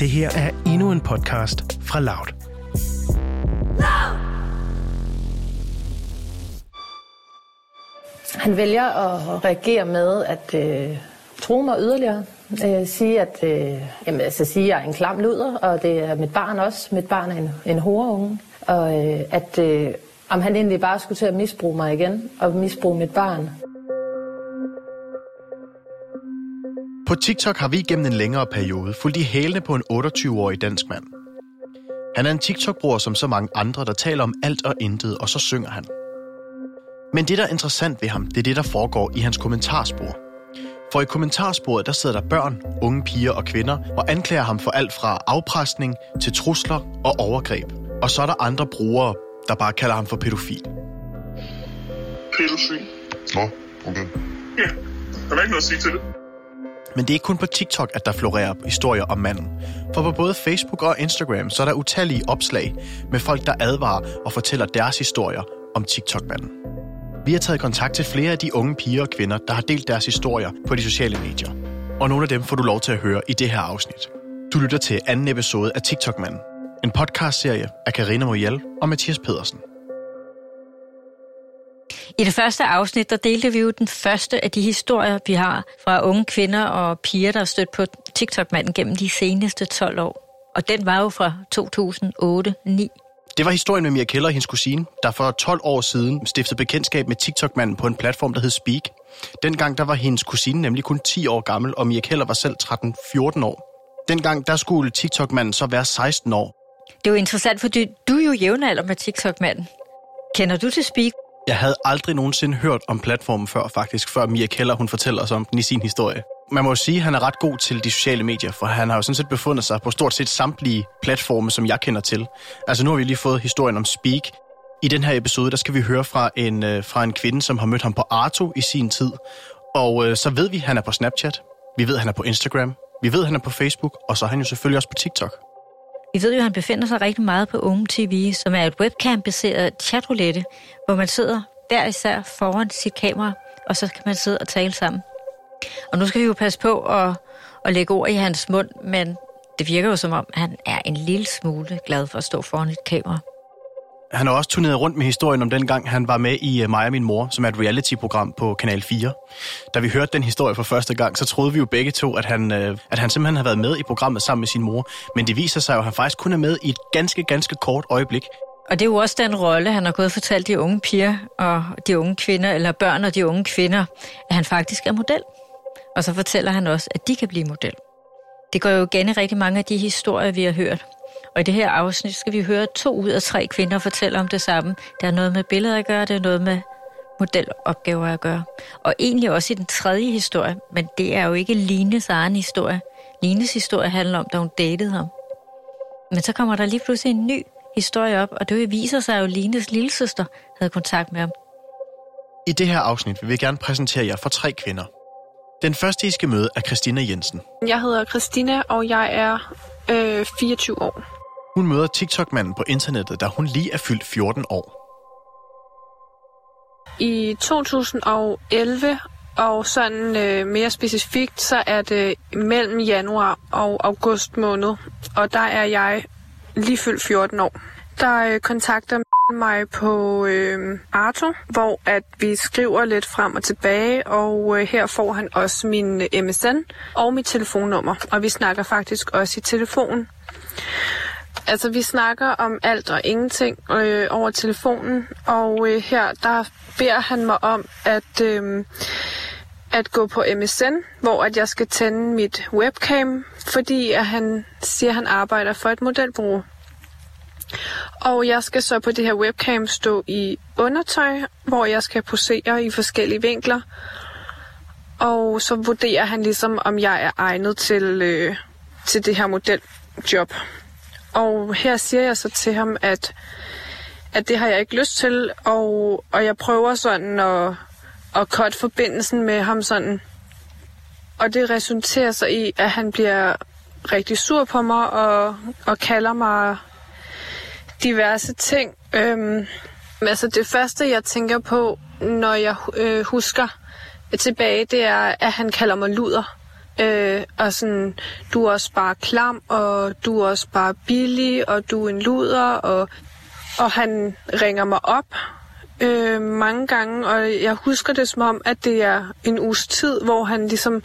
Det her er endnu en podcast fra Loud. Han vælger at reagere med at øh, tro mig yderligere. Øh, sige, at, øh, jamen, altså, sige, jeg er en klam luder, og det er mit barn også. Mit barn er en, en horeunge. Og øh, at øh, om han egentlig bare skulle til at misbruge mig igen, og misbruge mit barn. TikTok har vi gennem en længere periode fulgt i hælene på en 28-årig dansk mand. Han er en TikTok-bror som så mange andre, der taler om alt og intet, og så synger han. Men det, der er interessant ved ham, det er det, der foregår i hans kommentarspor. For i kommentarsporet, der sidder der børn, unge piger og kvinder, og anklager ham for alt fra afpresning til trusler og overgreb. Og så er der andre brugere, der bare kalder ham for pædofil. Pædofil. Nå, okay. Ja, der er ikke noget at sige til det. Men det er ikke kun på TikTok, at der florerer historier om manden. For på både Facebook og Instagram, så er der utallige opslag med folk, der advarer og fortæller deres historier om TikTok-manden. Vi har taget kontakt til flere af de unge piger og kvinder, der har delt deres historier på de sociale medier. Og nogle af dem får du lov til at høre i det her afsnit. Du lytter til anden episode af TikTok-manden. En podcastserie af Karina Moriel og Mathias Pedersen. I det første afsnit, der delte vi jo den første af de historier, vi har fra unge kvinder og piger, der har stødt på TikTok-manden gennem de seneste 12 år. Og den var jo fra 2008-9. Det var historien med Mia Keller og hendes kusine, der for 12 år siden stiftede bekendtskab med TikTok-manden på en platform, der hed Speak. Dengang der var hendes kusine nemlig kun 10 år gammel, og Mia Keller var selv 13-14 år. Dengang der skulle TikTok-manden så være 16 år. Det er jo interessant, fordi du er jo jævnalder med TikTok-manden. Kender du til Speak? Jeg havde aldrig nogensinde hørt om platformen før, faktisk, før Mia Keller hun fortæller os om den i sin historie. Man må jo sige, at han er ret god til de sociale medier, for han har jo sådan set befundet sig på stort set samtlige platforme, som jeg kender til. Altså nu har vi lige fået historien om Speak. I den her episode, der skal vi høre fra en, øh, fra en kvinde, som har mødt ham på Arto i sin tid. Og øh, så ved vi, at han er på Snapchat. Vi ved, at han er på Instagram. Vi ved, at han er på Facebook. Og så er han jo selvfølgelig også på TikTok. Vi ved jo, at han befinder sig rigtig meget på Unge TV, som er et webcam-baseret chatroulette, hvor man sidder hver især foran sit kamera, og så kan man sidde og tale sammen. Og nu skal vi jo passe på at, at lægge ord i hans mund, men det virker jo som om, han er en lille smule glad for at stå foran et kamera. Han har også turneret rundt med historien om den gang, han var med i øh, Mig og min mor, som er et reality-program på Kanal 4. Da vi hørte den historie for første gang, så troede vi jo begge to, at han, øh, at han simpelthen har været med i programmet sammen med sin mor. Men det viser sig jo, at han faktisk kun er med i et ganske, ganske kort øjeblik. Og det er jo også den rolle, han har gået og fortalt de unge piger og de unge kvinder, eller børn og de unge kvinder, at han faktisk er model. Og så fortæller han også, at de kan blive model. Det går jo igen i rigtig mange af de historier, vi har hørt. Og i det her afsnit skal vi høre to ud af tre kvinder fortælle om det samme. Der er noget med billeder at gøre, det er noget med modelopgaver at gøre. Og egentlig også i den tredje historie, men det er jo ikke Lines egen historie. Lines historie handler om, da hun datede ham. Men så kommer der lige pludselig en ny historie op, og det viser sig jo, at Lines lillesøster havde kontakt med ham. I det her afsnit vil vi gerne præsentere jer for tre kvinder. Den første, I skal møde, er Christina Jensen. Jeg hedder Christina, og jeg er øh, 24 år. Hun møder TikTok-manden på internettet, da hun lige er fyldt 14 år. I 2011, og sådan øh, mere specifikt, så er det mellem januar og august måned, og der er jeg lige fyldt 14 år. Der øh, kontakter mig på øh, Arto, hvor at vi skriver lidt frem og tilbage, og øh, her får han også min øh, MSN og mit telefonnummer, og vi snakker faktisk også i telefon. Altså, vi snakker om alt og ingenting øh, over telefonen, og øh, her der beder han mig om at, øh, at gå på MSN, hvor at jeg skal tænde mit webcam, fordi at han siger, at han arbejder for et modelbureau. Og jeg skal så på det her webcam stå i undertøj, hvor jeg skal posere i forskellige vinkler. Og så vurderer han ligesom, om jeg er egnet til, øh, til det her modeljob. Og her siger jeg så til ham, at, at det har jeg ikke lyst til, og, og jeg prøver sådan at, at cut forbindelsen med ham sådan. Og det resulterer så i, at han bliver rigtig sur på mig og, og kalder mig diverse ting. Øhm, altså det første, jeg tænker på, når jeg øh, husker tilbage, det er, at han kalder mig luder. Øh, og sådan, du er også bare klam, og du er også bare billig, og du er en luder, og, og han ringer mig op øh, mange gange, og jeg husker det som om, at det er en uges tid, hvor han ligesom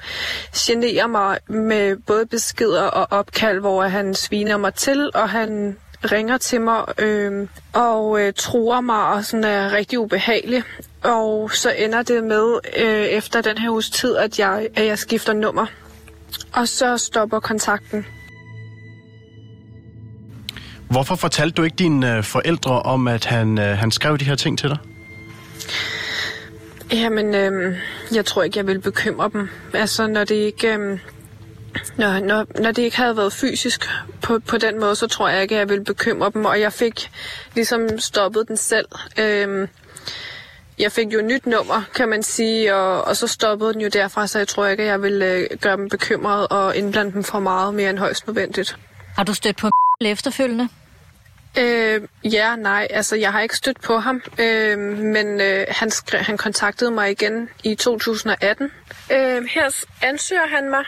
generer mig med både beskeder og opkald, hvor han sviner mig til, og han ringer til mig øh, og øh, truer mig og sådan er rigtig ubehagelig. Og så ender det med, øh, efter den her uges tid, at jeg, at jeg skifter nummer. Og så stopper kontakten. Hvorfor fortalte du ikke dine øh, forældre om, at han, øh, han skrev de her ting til dig? Jamen, øh, jeg tror ikke, jeg vil bekymre dem. Altså, når det ikke... Øh, når, når, når det ikke havde været fysisk på, på den måde, så tror jeg ikke, at jeg ville bekymre dem. Og jeg fik ligesom stoppet den selv. Øh, jeg fik jo et nyt nummer, kan man sige, og, og så stoppede den jo derfra, så jeg tror ikke, at jeg vil øh, gøre dem bekymret og indblande dem for meget mere end højst nødvendigt. Har du stødt på efterfølgende? Øh, ja, nej, altså jeg har ikke stødt på ham, øh, men øh, han, skrev, han kontaktede mig igen i 2018. Øh, her ansøger han mig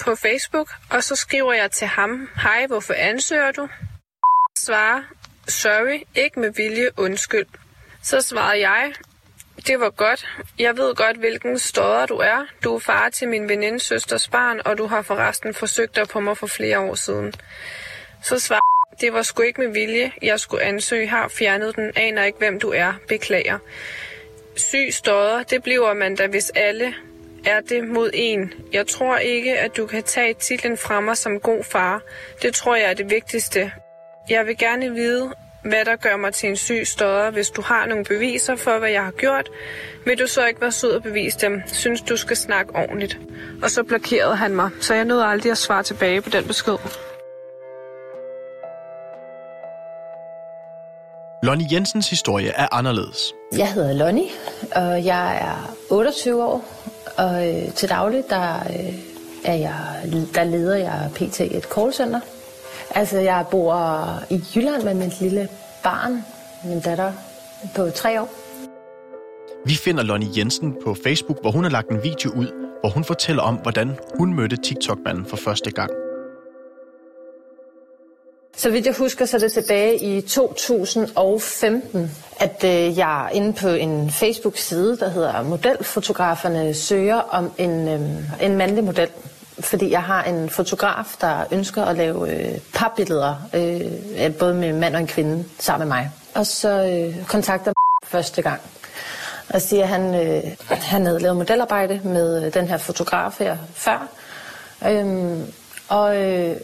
på Facebook, og så skriver jeg til ham, hej, hvorfor ansøger du? Svarer, sorry, ikke med vilje, undskyld. Så svarede jeg, det var godt. Jeg ved godt, hvilken stodder du er. Du er far til min venindes søsters barn, og du har forresten forsøgt dig på mig for flere år siden. Så svarer det var sgu ikke med vilje. Jeg skulle ansøge, har fjernet den, aner ikke, hvem du er. Beklager. Syg stodder, det bliver man da, hvis alle er det mod en. Jeg tror ikke, at du kan tage titlen fra mig som god far. Det tror jeg er det vigtigste. Jeg vil gerne vide, hvad der gør mig til en syg stodder. Hvis du har nogle beviser for, hvad jeg har gjort, vil du så ikke være sød og bevise dem. Synes, du skal snakke ordentligt. Og så blokerede han mig, så jeg nåede aldrig at svare tilbage på den besked. Lonnie Jensens historie er anderledes. Jeg hedder Lonnie, og jeg er 28 år, og øh, til daglig der, øh, er jeg, der leder jeg PT et callcenter. Altså, jeg bor i Jylland med mit lille barn, min datter på tre år. Vi finder Lonnie Jensen på Facebook, hvor hun har lagt en video ud, hvor hun fortæller om, hvordan hun mødte TikTok-manden for første gang. Så vidt jeg husker, så er det tilbage i 2015, at øh, jeg inde på en Facebook-side, der hedder Modelfotograferne, søger om en, øh, en mandlig model. Fordi jeg har en fotograf, der ønsker at lave øh, parbilleder, øh, både med mand og en kvinde, sammen med mig. Og så øh, kontakter mig første gang og siger, at han, øh, han havde lavet modelarbejde med øh, den her fotograf her før. Øhm, og øh,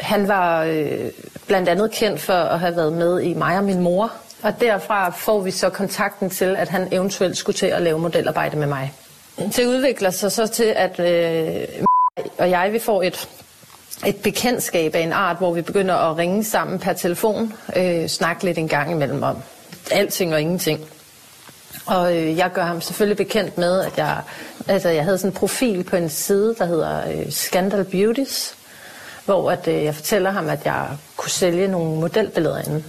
han var øh, blandt andet kendt for at have været med i mig og min mor. Og derfra får vi så kontakten til, at han eventuelt skulle til at lave modelarbejde med mig. Det udvikler sig så til, at øh, og jeg vi får et, et bekendtskab af en art, hvor vi begynder at ringe sammen per telefon, øh, snakke lidt en gang imellem om alting og ingenting. Og øh, jeg gør ham selvfølgelig bekendt med, at jeg, altså, jeg havde sådan en profil på en side, der hedder øh, Scandal Beauties, hvor at, øh, jeg fortæller ham, at jeg kunne sælge nogle modelbilleder inde.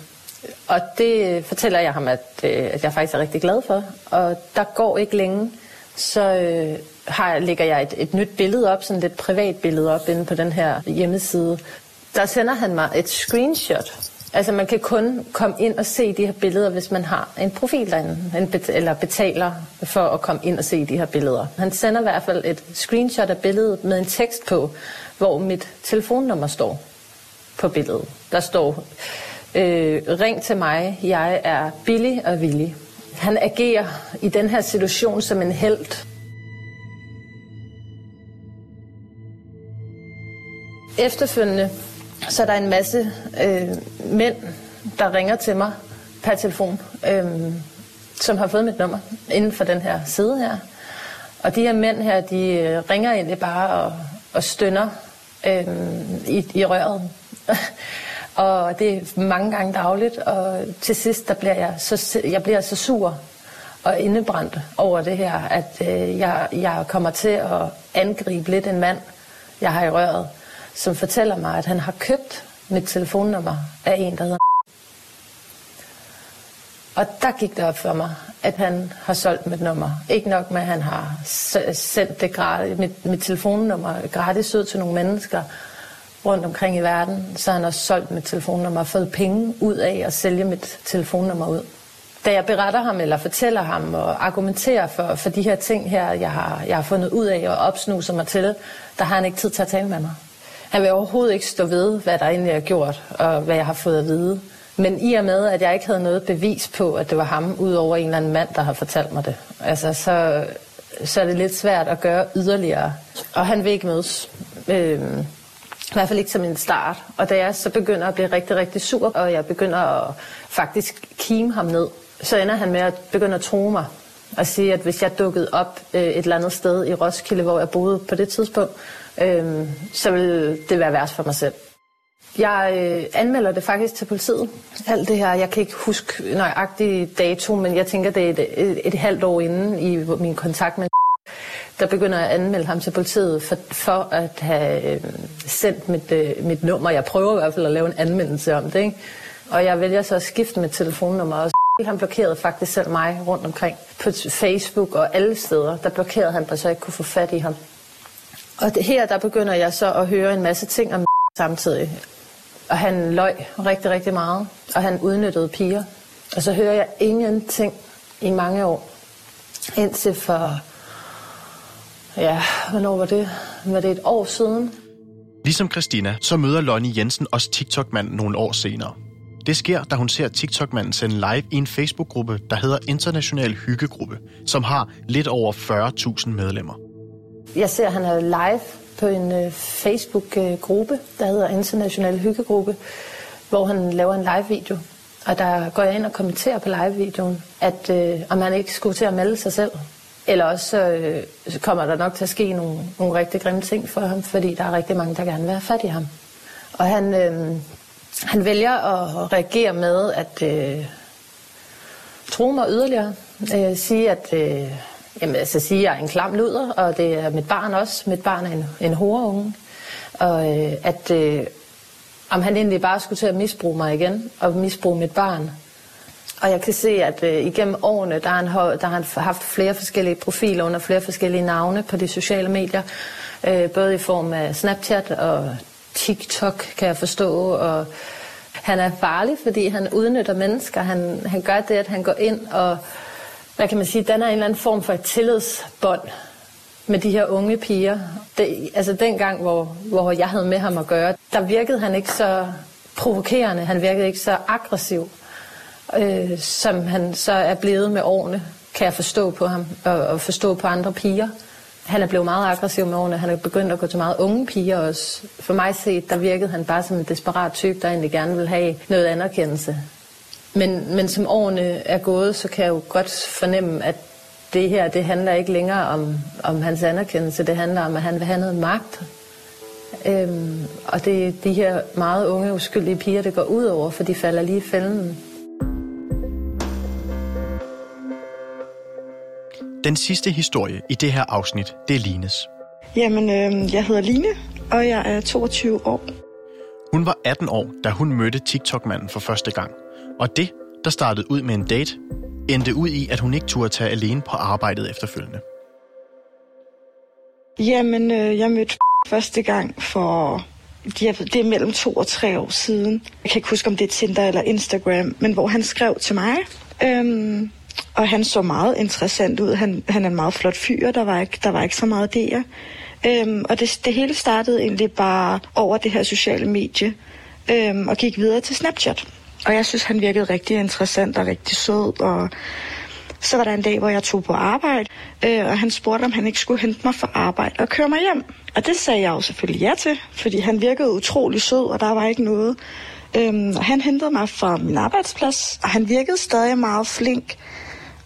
Og det øh, fortæller jeg ham, at, øh, at jeg faktisk er rigtig glad for. Og der går ikke længe, så øh, har, lægger jeg et, et nyt billede op, sådan et lidt privat billede op inde på den her hjemmeside. Der sender han mig et screenshot. Altså man kan kun komme ind og se de her billeder, hvis man har en profil derinde, en bet- eller betaler for at komme ind og se de her billeder. Han sender i hvert fald et screenshot af billedet med en tekst på, hvor mit telefonnummer står på billedet. Der står, øh, ring til mig, jeg er billig og villig. Han agerer i den her situation som en held. Efterfølgende, så er der en masse øh, mænd, der ringer til mig per telefon, øh, som har fået mit nummer inden for den her side her. Og de her mænd her, de øh, ringer egentlig bare og, og stønner øh, i, i røret. og det er mange gange dagligt, og til sidst der bliver jeg så, jeg bliver så sur og indebrændt over det her, at øh, jeg, jeg kommer til at angribe lidt en mand, jeg har i røret, som fortæller mig, at han har købt mit telefonnummer af en, der hedder Og der gik det op for mig, at han har solgt mit nummer. Ikke nok med, at han har sendt det gratis, mit, mit telefonnummer gratis ud til nogle mennesker rundt omkring i verden, så han har solgt mit telefonnummer og fået penge ud af at sælge mit telefonnummer ud. Da jeg beretter ham eller fortæller ham og argumenterer for, for de her ting her, jeg har, jeg har fundet ud af og opsnuser mig til, der har han ikke tid til at tale med mig. Han vil overhovedet ikke stå ved, hvad der egentlig er gjort, og hvad jeg har fået at vide. Men i og med, at jeg ikke havde noget bevis på, at det var ham, udover en eller anden mand, der har fortalt mig det, altså, så, så er det lidt svært at gøre yderligere. Og han vil ikke mødes. Øhm, I hvert fald ikke som en start. Og da jeg så begynder at blive rigtig, rigtig sur, og jeg begynder at faktisk kime ham ned, så ender han med at begynde at tro mig og sige, at hvis jeg dukkede op øh, et eller andet sted i Roskilde, hvor jeg boede på det tidspunkt, øh, så vil det være værst for mig selv. Jeg øh, anmelder det faktisk til politiet. Alt det her, jeg kan ikke huske nøjagtig dato, men jeg tænker, det er et, et, et halvt år inden i min kontakt med der begynder jeg at anmelde ham til politiet for, for at have øh, sendt mit, øh, mit nummer. Jeg prøver i hvert fald at lave en anmeldelse om det, ikke? Og jeg vælger så at skifte mit telefonnummer og han blokerede faktisk selv mig rundt omkring på Facebook og alle steder. Der blokerede han, så jeg ikke kunne få fat i ham. Og det, her der begynder jeg så at høre en masse ting om samtidig. Og han løj rigtig, rigtig meget. Og han udnyttede piger. Og så hører jeg ingenting i mange år. Indtil for... Ja, hvornår var det? Var det et år siden? Ligesom Christina, så møder Lonnie Jensen også TikTok-manden nogle år senere. Det sker, da hun ser TikTok-manden sende live i en Facebook-gruppe, der hedder International Hyggegruppe, som har lidt over 40.000 medlemmer. Jeg ser, at han er live på en øh, Facebook-gruppe, der hedder International Hyggegruppe, hvor han laver en live-video. Og der går jeg ind og kommenterer på live-videoen, at øh, om han ikke skulle til at melde sig selv. Eller også øh, så kommer der nok til at ske nogle, nogle rigtig grimme ting for ham, fordi der er rigtig mange, der gerne vil have fat i ham. Og han, øh, han vælger at reagere med at øh, tro mig yderligere. Øh, sige, at øh, jamen, altså, sige, at jeg er en klam luder, og det er mit barn også. Mit barn er en, en horeunge. Og øh, at øh, om han egentlig bare skulle til at misbruge mig igen, og misbruge mit barn. Og jeg kan se, at øh, igennem årene, der har, han, der har han haft flere forskellige profiler under flere forskellige navne på de sociale medier. Øh, både i form af Snapchat og TikTok, kan jeg forstå, og han er farlig, fordi han udnytter mennesker. Han, han gør det, at han går ind og, hvad kan man sige, danner en eller anden form for et tillidsbånd med de her unge piger. Det, altså dengang, hvor, hvor jeg havde med ham at gøre, der virkede han ikke så provokerende, han virkede ikke så aggressiv, øh, som han så er blevet med årene, kan jeg forstå på ham, og, og forstå på andre piger. Han er blevet meget aggressiv med årene. Han er begyndt at gå til meget unge piger også. For mig set, der virkede han bare som en desperat type, der egentlig gerne vil have noget anerkendelse. Men, men som årene er gået, så kan jeg jo godt fornemme, at det her, det handler ikke længere om, om hans anerkendelse. Det handler om, at han vil have noget magt. Øhm, og det er de her meget unge, uskyldige piger, det går ud over, for de falder lige i fælden. Den sidste historie i det her afsnit, det er Lines. Jamen, øh, jeg hedder Line, og jeg er 22 år. Hun var 18 år, da hun mødte TikTok-manden for første gang. Og det, der startede ud med en date, endte ud i, at hun ikke turde tage alene på arbejdet efterfølgende. Jamen, øh, jeg mødte første gang for det er mellem to og tre år siden. Jeg kan ikke huske, om det er Tinder eller Instagram, men hvor han skrev til mig. Øhm, og han så meget interessant ud. Han, han er en meget flot fyr, der var ikke, der var ikke så meget der. Øhm, og det, det hele startede egentlig bare over det her sociale medie, øhm, og gik videre til Snapchat. Og jeg synes, han virkede rigtig interessant og rigtig sød, og så var der en dag, hvor jeg tog på arbejde, øh, og han spurgte, om han ikke skulle hente mig fra arbejde og køre mig hjem. Og det sagde jeg jo selvfølgelig ja til, fordi han virkede utrolig sød, og der var ikke noget. Øhm, og han hentede mig fra min arbejdsplads, og han virkede stadig meget flink.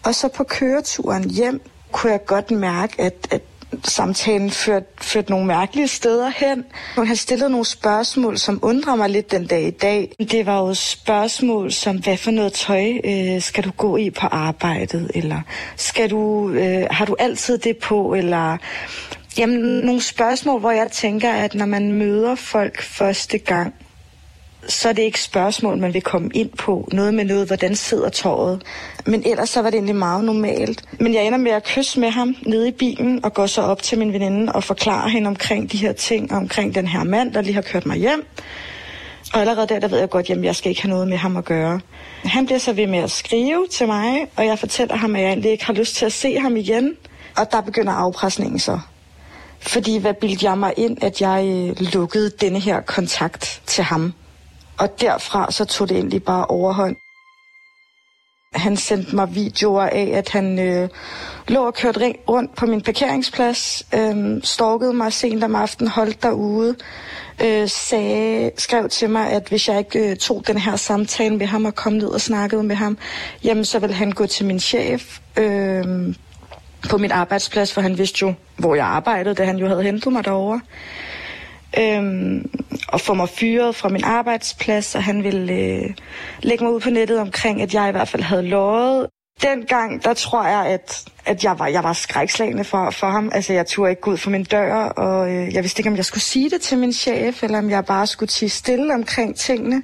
Og så på køreturen hjem kunne jeg godt mærke, at, at samtalen ført, ført nogle mærkelige steder hen. Hun har stillet nogle spørgsmål, som undrer mig lidt den dag i dag. Det var jo spørgsmål som, hvad for noget tøj øh, skal du gå i på arbejdet? Eller skal du, øh, har du altid det på? Eller Jamen, nogle spørgsmål, hvor jeg tænker, at når man møder folk første gang, så er det ikke spørgsmål, man vil komme ind på. Noget med noget, hvordan sidder tåret. Men ellers så var det egentlig meget normalt. Men jeg ender med at kysse med ham nede i bilen og går så op til min veninde og forklarer hende omkring de her ting, omkring den her mand, der lige har kørt mig hjem. Og allerede der, der ved jeg godt, at jeg skal ikke have noget med ham at gøre. Han bliver så ved med at skrive til mig, og jeg fortæller ham, at jeg egentlig ikke har lyst til at se ham igen. Og der begynder afpresningen så. Fordi hvad bildte jeg mig ind, at jeg øh, lukkede denne her kontakt til ham. Og derfra så tog det egentlig bare overhånd. Han sendte mig videoer af, at han øh, lå og kørte rundt på min parkeringsplads, øh, stalkede mig sent om aftenen, holdt derude, øh, sagde, skrev til mig, at hvis jeg ikke øh, tog den her samtale med ham og kom ned og snakkede med ham, jamen så ville han gå til min chef øh, på min arbejdsplads, for han vidste jo, hvor jeg arbejdede, da han jo havde hentet mig derovre. Øhm, og få mig fyret fra min arbejdsplads, og han ville øh, lægge mig ud på nettet omkring, at jeg i hvert fald havde lovet. Dengang, der tror jeg, at, at jeg var, jeg var skrækslagende for, for ham. Altså, jeg turde ikke gå ud for min dør, og øh, jeg vidste ikke, om jeg skulle sige det til min chef, eller om jeg bare skulle tige stille omkring tingene.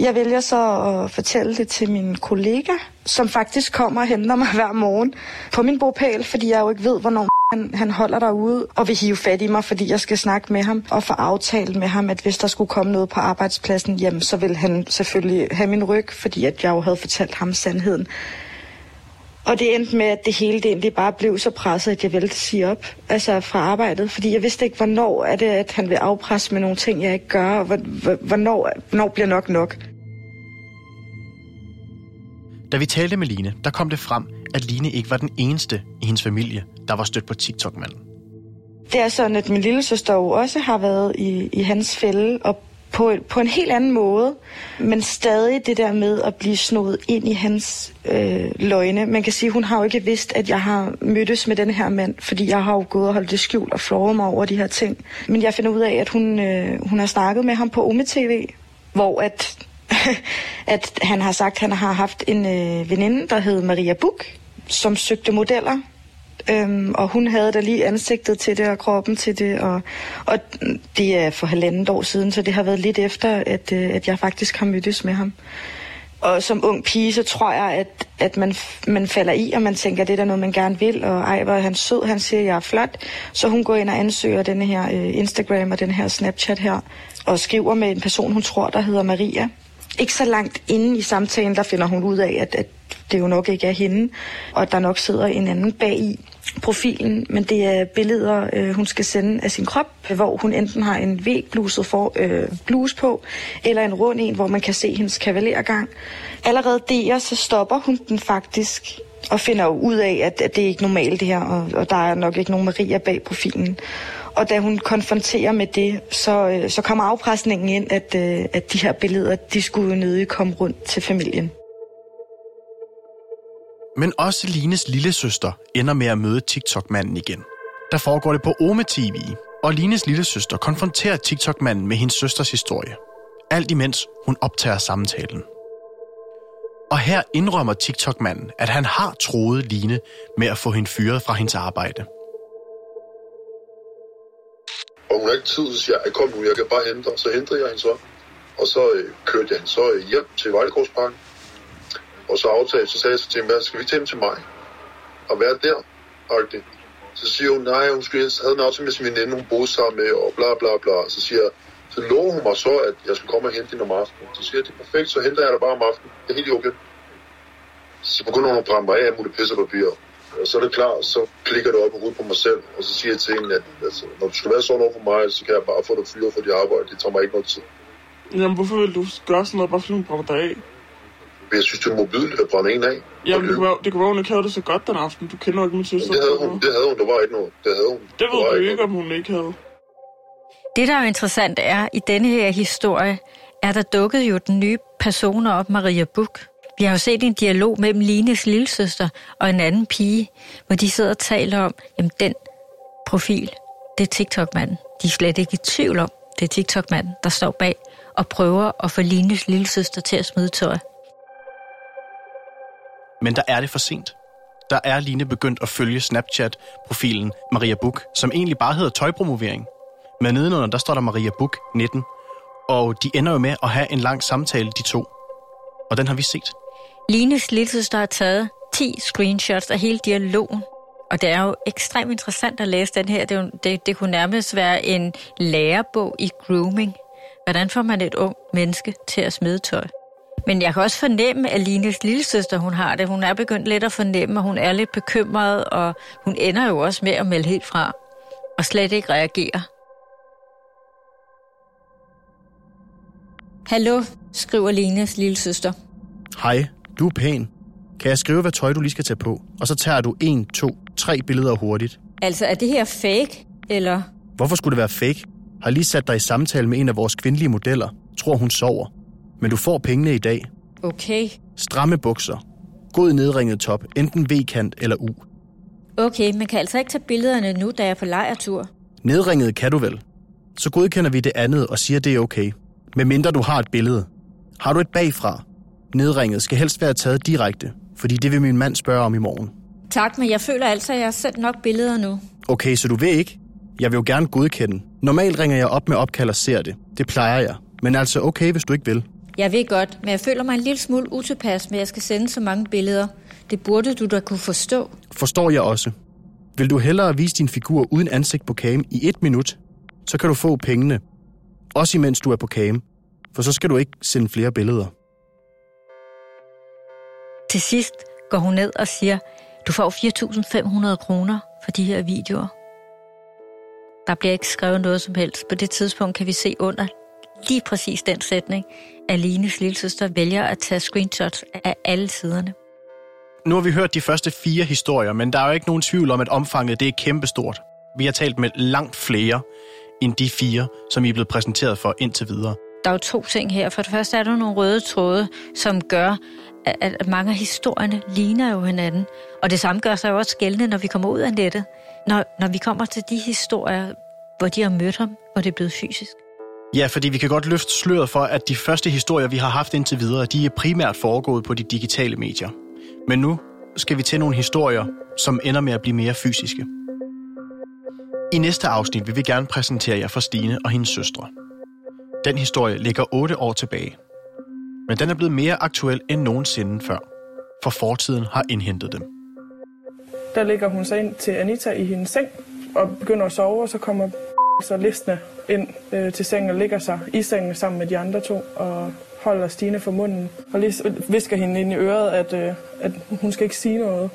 Jeg vælger så at fortælle det til min kollega, som faktisk kommer og henter mig hver morgen på min bopæl, fordi jeg jo ikke ved, hvornår han, han holder derude og vil hive fat i mig, fordi jeg skal snakke med ham og få aftalt med ham, at hvis der skulle komme noget på arbejdspladsen, jamen, så vil han selvfølgelig have min ryg, fordi at jeg jo havde fortalt ham sandheden. Og det endte med, at det hele det egentlig bare blev så presset, at jeg ville sige op altså fra arbejdet. Fordi jeg vidste ikke, hvornår er det, at han vil afpresse med nogle ting, jeg ikke gør, og hvornår, hvornår bliver nok nok. Da vi talte med Line, der kom det frem, at Line ikke var den eneste i hendes familie, der var stødt på TikTok-manden. Det er sådan, at min lille søster jo også har været i, i hans fælde, og på, på en helt anden måde, men stadig det der med at blive snået ind i hans øh, løgne. Man kan sige, hun har jo ikke vidst, at jeg har mødtes med den her mand, fordi jeg har jo gået og holdt det skjult og flået mig over de her ting. Men jeg finder ud af, at hun, øh, hun har snakket med ham på Ome TV, hvor at, at han har sagt, at han har haft en øh, veninde, der hed Maria Buk, som søgte modeller Øhm, og hun havde da lige ansigtet til det og kroppen til det, og, og det er for halvandet år siden, så det har været lidt efter, at, øh, at jeg faktisk har mødtes med ham. Og som ung pige, så tror jeg, at, at man, man falder i, og man tænker, at det er der noget, man gerne vil, og ej, hvor er han sød, han siger, at jeg er flot. Så hun går ind og ansøger den her øh, Instagram og den her Snapchat her, og skriver med en person, hun tror, der hedder Maria. Ikke så langt inde i samtalen, der finder hun ud af, at, at det jo nok ikke er hende, og at der nok sidder en anden bag i profilen, men det er billeder, øh, hun skal sende af sin krop, hvor hun enten har en vægbluset for, øh, bluse på, eller en rund en, hvor man kan se hendes kavalergang. Allerede der, så stopper hun den faktisk, og finder jo ud af, at, at det er ikke normalt det her, og, og der er nok ikke nogen Maria bag profilen. Og da hun konfronterer med det, så, øh, så kommer afpresningen ind, at, øh, at de her billeder, de skulle nødig komme rundt til familien. Men også Lines lille søster ender med at møde TikTok-manden igen. Der foregår det på Ome TV, og Lines lille søster konfronterer TikTok-manden med hendes søsters historie. Alt imens hun optager samtalen. Og her indrømmer TikTok-manden, at han har troet Line med at få hende fyret fra hendes arbejde hun har ikke tid, så siger jeg, kom nu, jeg kan bare hente dig. Så hentede jeg hende så. Og så øh, kørte jeg hende så øh, hjem til Vejlegårdsparken og så aftalte, så sagde jeg så til hende, skal vi tage hjem til mig? Og være der? Okay. Så siger hun, nej, hun skulle, havde en aftale med sin veninde, hun boede sammen med, og bla bla bla. Så siger jeg, så lover hun mig så, at jeg skulle komme og hente hende om aftenen. Så siger jeg, det er perfekt, så henter jeg dig bare om aftenen. Det er helt okay. Så begynder hun at brænde mig af at hun muligt papir. Og så er det klart, så klikker det op og ud på mig selv, og så siger jeg til hende, at altså, når du skal være sådan over for mig, så kan jeg bare få dig fyret for dit arbejde. Det tager mig ikke noget tid. Jamen, hvorfor vil du gøre sådan noget, bare fordi hun brænder dig af? Men jeg synes, det er mobilt at brænde en af. Jamen, det kunne, være, det kunne være, hun ikke havde det så godt den aften. Du kender ikke min søster. Det havde hun, det havde hun. Der var ikke noget. Det havde hun. Det ved du ikke, om hun ikke havde. Det, der er interessant er, i denne her historie, er der dukket jo den nye person op, Maria Buk. Vi har jo set en dialog mellem Lines lillesøster og en anden pige, hvor de sidder og taler om, jamen den profil, det er TikTok-manden. De er slet ikke i tvivl om, det er TikTok-manden, der står bag og prøver at få Lines lillesøster til at smide tøj. Men der er det for sent. Der er Line begyndt at følge Snapchat-profilen Maria Buk, som egentlig bare hedder tøjpromovering. Men nedenunder, der står der Maria Buk 19. Og de ender jo med at have en lang samtale, de to. Og den har vi set. Lines lillesøster har taget 10 screenshots af hele dialogen. Og det er jo ekstremt interessant at læse den her. Det, er jo, det, det kunne nærmest være en lærebog i grooming. Hvordan får man et ung menneske til at smide tøj? Men jeg kan også fornemme, at Lines lillesøster, hun har det. Hun er begyndt lidt at fornemme, at hun er lidt bekymret, og hun ender jo også med at melde helt fra, og slet ikke reagere. Hallo, skriver Lines lillesøster. Hej, du er pæn. Kan jeg skrive, hvad tøj du lige skal tage på? Og så tager du en, to, tre billeder hurtigt. Altså, er det her fake, eller? Hvorfor skulle det være fake? Har lige sat dig i samtale med en af vores kvindelige modeller. Tror, hun sover. Men du får pengene i dag. Okay. Stramme bukser. God nedringet top, enten V-kant eller U. Okay, man kan altså ikke tage billederne nu, da jeg er på lejretur. Nedringet kan du vel. Så godkender vi det andet og siger, det er okay. Med mindre du har et billede. Har du et bagfra? Nedringet skal helst være taget direkte, fordi det vil min mand spørge om i morgen. Tak, men jeg føler altså, at jeg har sendt nok billeder nu. Okay, så du vil ikke? Jeg vil jo gerne godkende. Normalt ringer jeg op med opkald og ser det. Det plejer jeg. Men altså okay, hvis du ikke vil. Jeg ved godt, men jeg føler mig en lille smule utilpas med, at jeg skal sende så mange billeder. Det burde du da kunne forstå. Forstår jeg også. Vil du hellere vise din figur uden ansigt på cam i et minut, så kan du få pengene. Også imens du er på cam. For så skal du ikke sende flere billeder. Til sidst går hun ned og siger, du får 4.500 kroner for de her videoer. Der bliver ikke skrevet noget som helst. På det tidspunkt kan vi se under lige præcis den sætning, at Lines lillesøster vælger at tage screenshots af alle siderne. Nu har vi hørt de første fire historier, men der er jo ikke nogen tvivl om, at omfanget det er kæmpestort. Vi har talt med langt flere end de fire, som I er blevet præsenteret for indtil videre. Der er jo to ting her. For det første er der nogle røde tråde, som gør, at, mange af historierne ligner jo hinanden. Og det samme gør sig jo også gældende, når vi kommer ud af nettet. Når, når vi kommer til de historier, hvor de har mødt ham, og det er blevet fysisk. Ja, fordi vi kan godt løfte sløret for, at de første historier, vi har haft indtil videre, de er primært foregået på de digitale medier. Men nu skal vi til nogle historier, som ender med at blive mere fysiske. I næste afsnit vil vi gerne præsentere jer for Stine og hendes søstre. Den historie ligger 8 år tilbage. Men den er blevet mere aktuel end nogensinde før, for fortiden har indhentet dem. Der ligger hun så ind til Anita i hendes seng og begynder at sove, og så kommer så listende ind øh, til sengen og ligger sig i sengen sammen med de andre to og holder Stine for munden og lige visker hende ind i øret, at, øh, at hun skal ikke sige noget.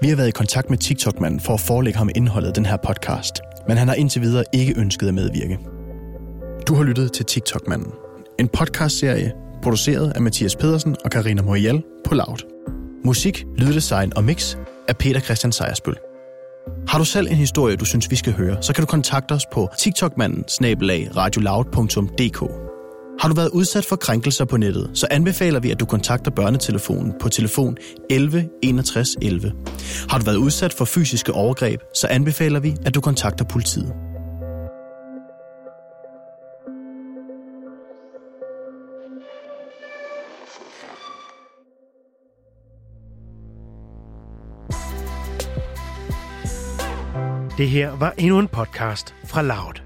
Vi har været i kontakt med TikTok-manden for at forelægge ham indholdet af den her podcast, men han har indtil videre ikke ønsket at medvirke. Du har lyttet til TikTok-manden, en podcastserie produceret af Mathias Pedersen og Karina Morial på Loud. Musik, lyddesign og mix af Peter Christian Sejersbøl. Har du selv en historie, du synes, vi skal høre, så kan du kontakte os på tiktokmanden radioloud.dk. Har du været udsat for krænkelser på nettet, så anbefaler vi, at du kontakter børnetelefonen på telefon 11 61 11. Har du været udsat for fysiske overgreb, så anbefaler vi, at du kontakter politiet. Det her var endnu en podcast fra Loud.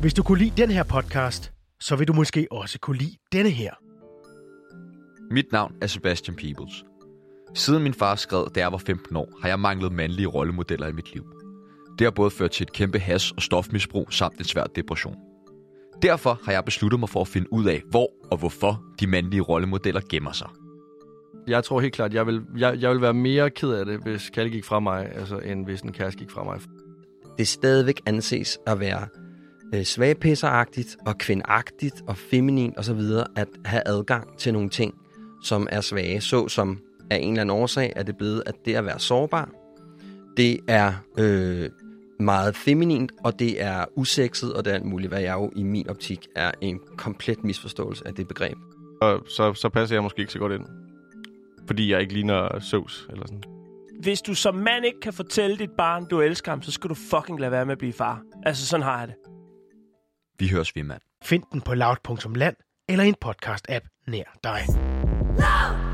Hvis du kunne lide den her podcast, så vil du måske også kunne lide denne her. Mit navn er Sebastian Peebles. Siden min far skred, da jeg var 15 år, har jeg manglet mandlige rollemodeller i mit liv. Det har både ført til et kæmpe has- og stofmisbrug samt en svær depression. Derfor har jeg besluttet mig for at finde ud af, hvor og hvorfor de mandlige rollemodeller gemmer sig. Jeg tror helt klart, jeg vil, jeg, jeg vil være mere ked af det, hvis Kalle gik fra mig, altså, end hvis en kæreste gik fra mig. Det stadigvæk anses at være øh, svagpisseragtigt og kvindagtigt og feminin osv. at have adgang til nogle ting, som er svage, så som af en eller anden årsag er det blevet, at det at være sårbar, det er øh, meget feminint, og det er usekset, og det er alt muligt, hvad jeg jo i min optik er en komplet misforståelse af det begreb. Og så, så passer jeg måske ikke så godt ind. Fordi jeg ikke ligner sovs eller sådan. Hvis du som mand ikke kan fortælle dit barn, du elsker ham, så skal du fucking lade være med at blive far. Altså, sådan har jeg det. Vi høres ved, mand. Find den på loud.land eller en podcast-app nær dig. Loud!